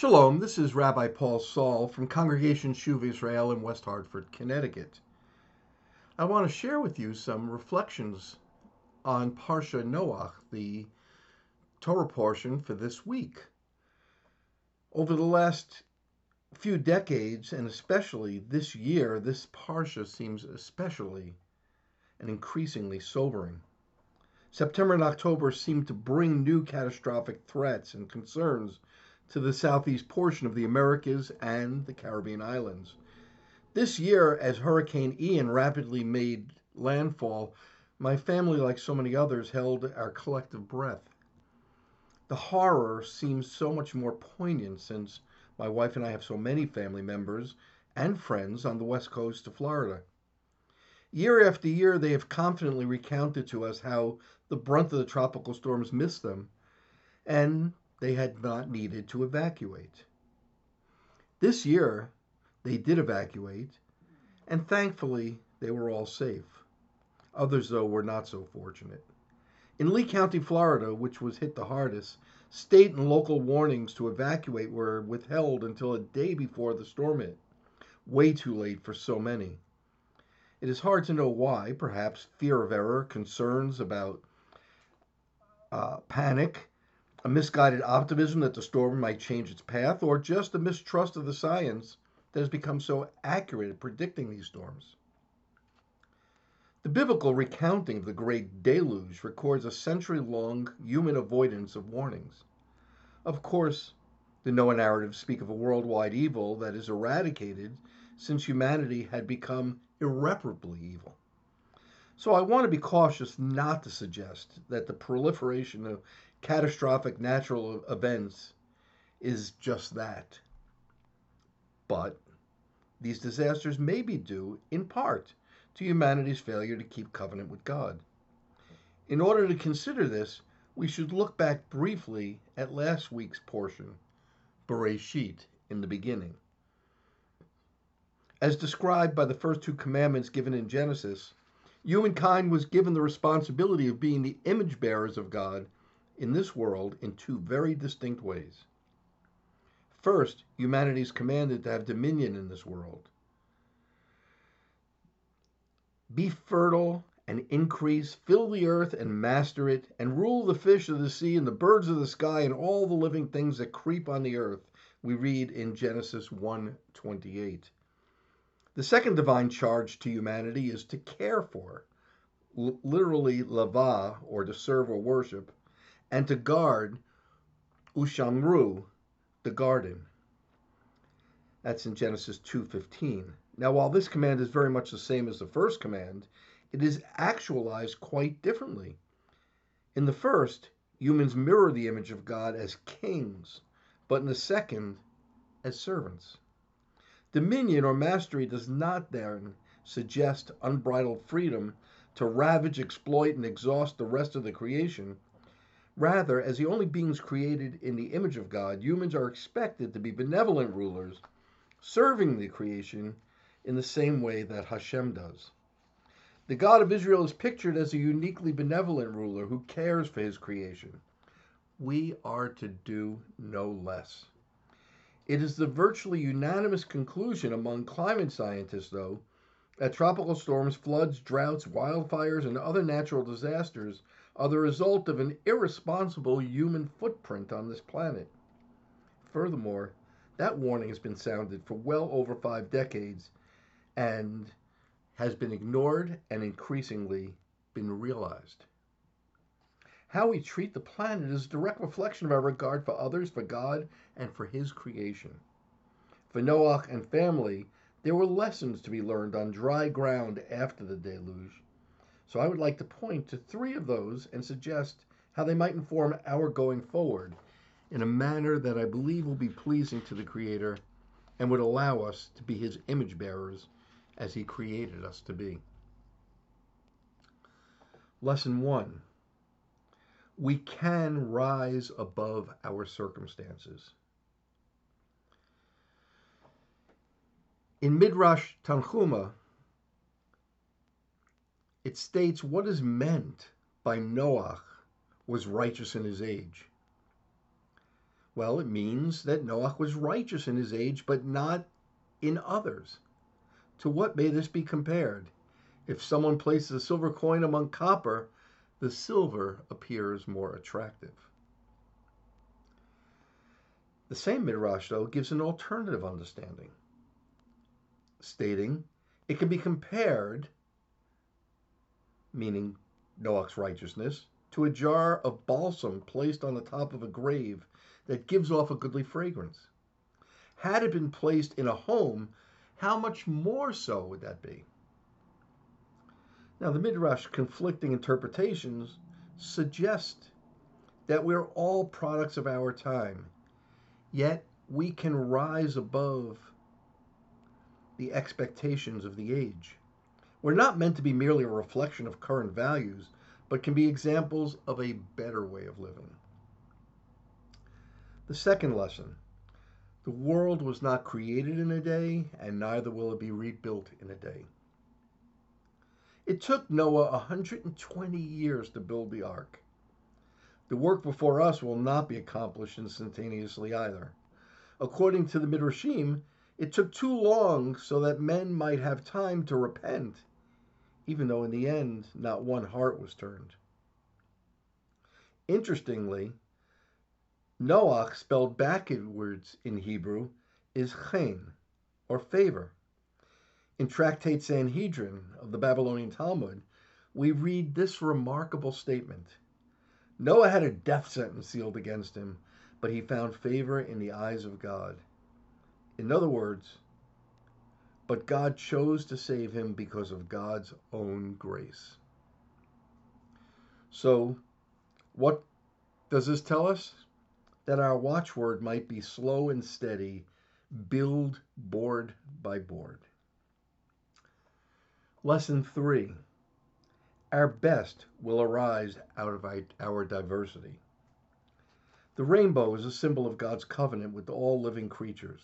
Shalom, this is Rabbi Paul Saal from Congregation Shuv Israel in West Hartford, Connecticut. I want to share with you some reflections on Parsha Noach, the Torah portion for this week. Over the last few decades, and especially this year, this Parsha seems especially and increasingly sobering. September and October seem to bring new catastrophic threats and concerns to the southeast portion of the Americas and the Caribbean islands. This year, as Hurricane Ian rapidly made landfall, my family, like so many others, held our collective breath. The horror seems so much more poignant since my wife and I have so many family members and friends on the west coast of Florida. Year after year, they have confidently recounted to us how the brunt of the tropical storms missed them, and they had not needed to evacuate. This year, they did evacuate, and thankfully, they were all safe. Others, though, were not so fortunate. In Lee County, Florida, which was hit the hardest, state and local warnings to evacuate were withheld until a day before the storm hit. Way too late for so many. It is hard to know why, perhaps fear of error, concerns about uh, panic, a misguided optimism that the storm might change its path, or just a mistrust of the science that has become so accurate at predicting these storms. The biblical recounting of the great deluge records a century long human avoidance of warnings. Of course, the Noah narratives speak of a worldwide evil that is eradicated since humanity had become irreparably evil. So I want to be cautious not to suggest that the proliferation of catastrophic natural events is just that. But these disasters may be due, in part, to humanity's failure to keep covenant with God. In order to consider this, we should look back briefly at last week's portion, Bereshit, in the beginning. As described by the first two commandments given in Genesis, humankind was given the responsibility of being the image bearers of God in this world in two very distinct ways. First, humanity is commanded to have dominion in this world. Be fertile and increase, fill the earth and master it, and rule the fish of the sea and the birds of the sky and all the living things that creep on the earth. We read in Genesis 1:28. The second divine charge to humanity is to care for, literally lava, or to serve or worship, and to guard Ushamru, the garden. That's in Genesis 2:15. Now, while this command is very much the same as the first command, it is actualized quite differently. In the first, humans mirror the image of God as kings, but in the second, as servants. Dominion or mastery does not then suggest unbridled freedom to ravage, exploit, and exhaust the rest of the creation, Rather, as the only beings created in the image of God, humans are expected to be benevolent rulers, serving the creation in the same way that Hashem does. The God of Israel is pictured as a uniquely benevolent ruler who cares for his creation. We are to do no less. It is the virtually unanimous conclusion among climate scientists, though, that tropical storms, floods, droughts, wildfires, and other natural disasters are the result of an irresponsible human footprint on this planet. Furthermore, that warning has been sounded for well over five decades and has been ignored and increasingly been realized. How we treat the planet is a direct reflection of our regard for others, for God, and for His creation. For Noah and family, there were lessons to be learned on dry ground after the deluge so I would like to point to three of those and suggest how they might inform our going forward in a manner that I believe will be pleasing to the Creator and would allow us to be His image bearers as He created us to be. Lesson one we can rise above our circumstances. In Midrash Tanhuma, it states what is meant by Noah was righteous in his age. Well, it means that Noah was righteous in his age, but not in others. To what may this be compared? If someone places a silver coin among copper, the silver appears more attractive. The same Midrash, though, gives an alternative understanding, stating it can be compared, meaning Noah's righteousness, to a jar of balsam placed on the top of a grave that gives off a goodly fragrance. Had it been placed in a home, how much more so would that be? Now, the Midrash conflicting interpretations suggest that we're all products of our time, yet we can rise above the expectations of the age. We're not meant to be merely a reflection of current values, but can be examples of a better way of living. The second lesson the world was not created in a day, and neither will it be rebuilt in a day. It took Noah 120 years to build the ark. The work before us will not be accomplished instantaneously either. According to the Midrashim, it took too long so that men might have time to repent, even though in the end not one heart was turned. Interestingly, Noach, spelled backwards in Hebrew, is chen, or favor. In Tractate Sanhedrin of the Babylonian Talmud, we read this remarkable statement Noah had a death sentence sealed against him, but he found favor in the eyes of God. In other words, but God chose to save him because of God's own grace. So, what does this tell us? That our watchword might be slow and steady, build board by board. Lesson three Our best will arise out of our diversity. The rainbow is a symbol of God's covenant with all living creatures.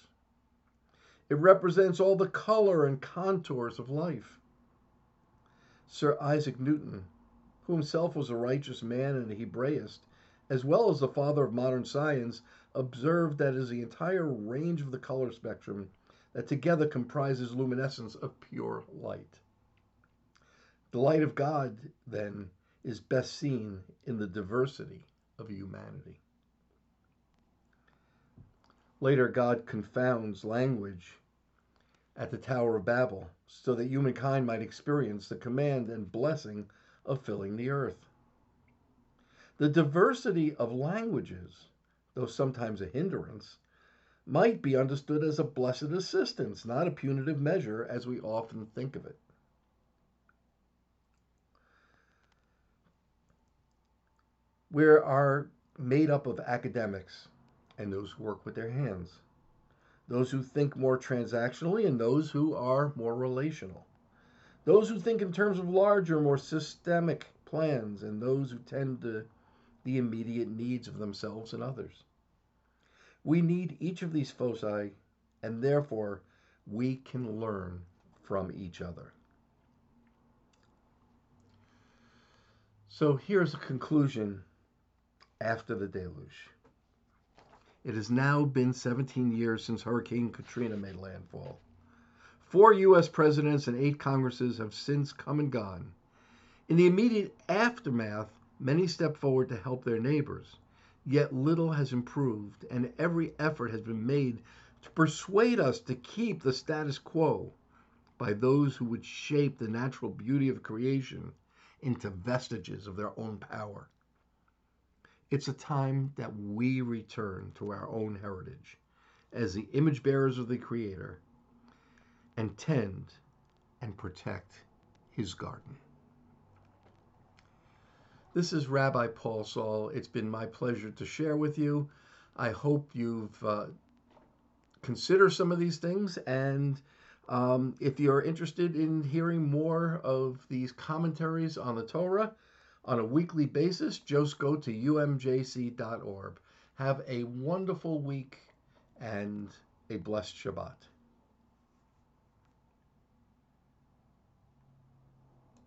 It represents all the color and contours of life. Sir Isaac Newton, who himself was a righteous man and a Hebraist, as well as the father of modern science, observed that is the entire range of the color spectrum that together comprises luminescence of pure light. The light of God, then, is best seen in the diversity of humanity. Later, God confounds language at the Tower of Babel so that humankind might experience the command and blessing of filling the earth. The diversity of languages, though sometimes a hindrance, might be understood as a blessed assistance, not a punitive measure as we often think of it. we are made up of academics and those who work with their hands, those who think more transactionally and those who are more relational, those who think in terms of larger, more systemic plans, and those who tend to the immediate needs of themselves and others. We need each of these foci, and therefore we can learn from each other. So here's a conclusion after the deluge. It has now been 17 years since Hurricane Katrina made landfall. Four U.S. presidents and eight Congresses have since come and gone. In the immediate aftermath, many stepped forward to help their neighbors. Yet little has improved, and every effort has been made to persuade us to keep the status quo by those who would shape the natural beauty of creation into vestiges of their own power. It's a time that we return to our own heritage as the image bearers of the Creator and tend and protect His garden. This is Rabbi Paul Saal. It's been my pleasure to share with you. I hope you've uh, some of these things and um, if you're interested in hearing more of these commentaries on the Torah, on a weekly basis, just go to umjc.org. Have a wonderful week and a blessed Shabbat.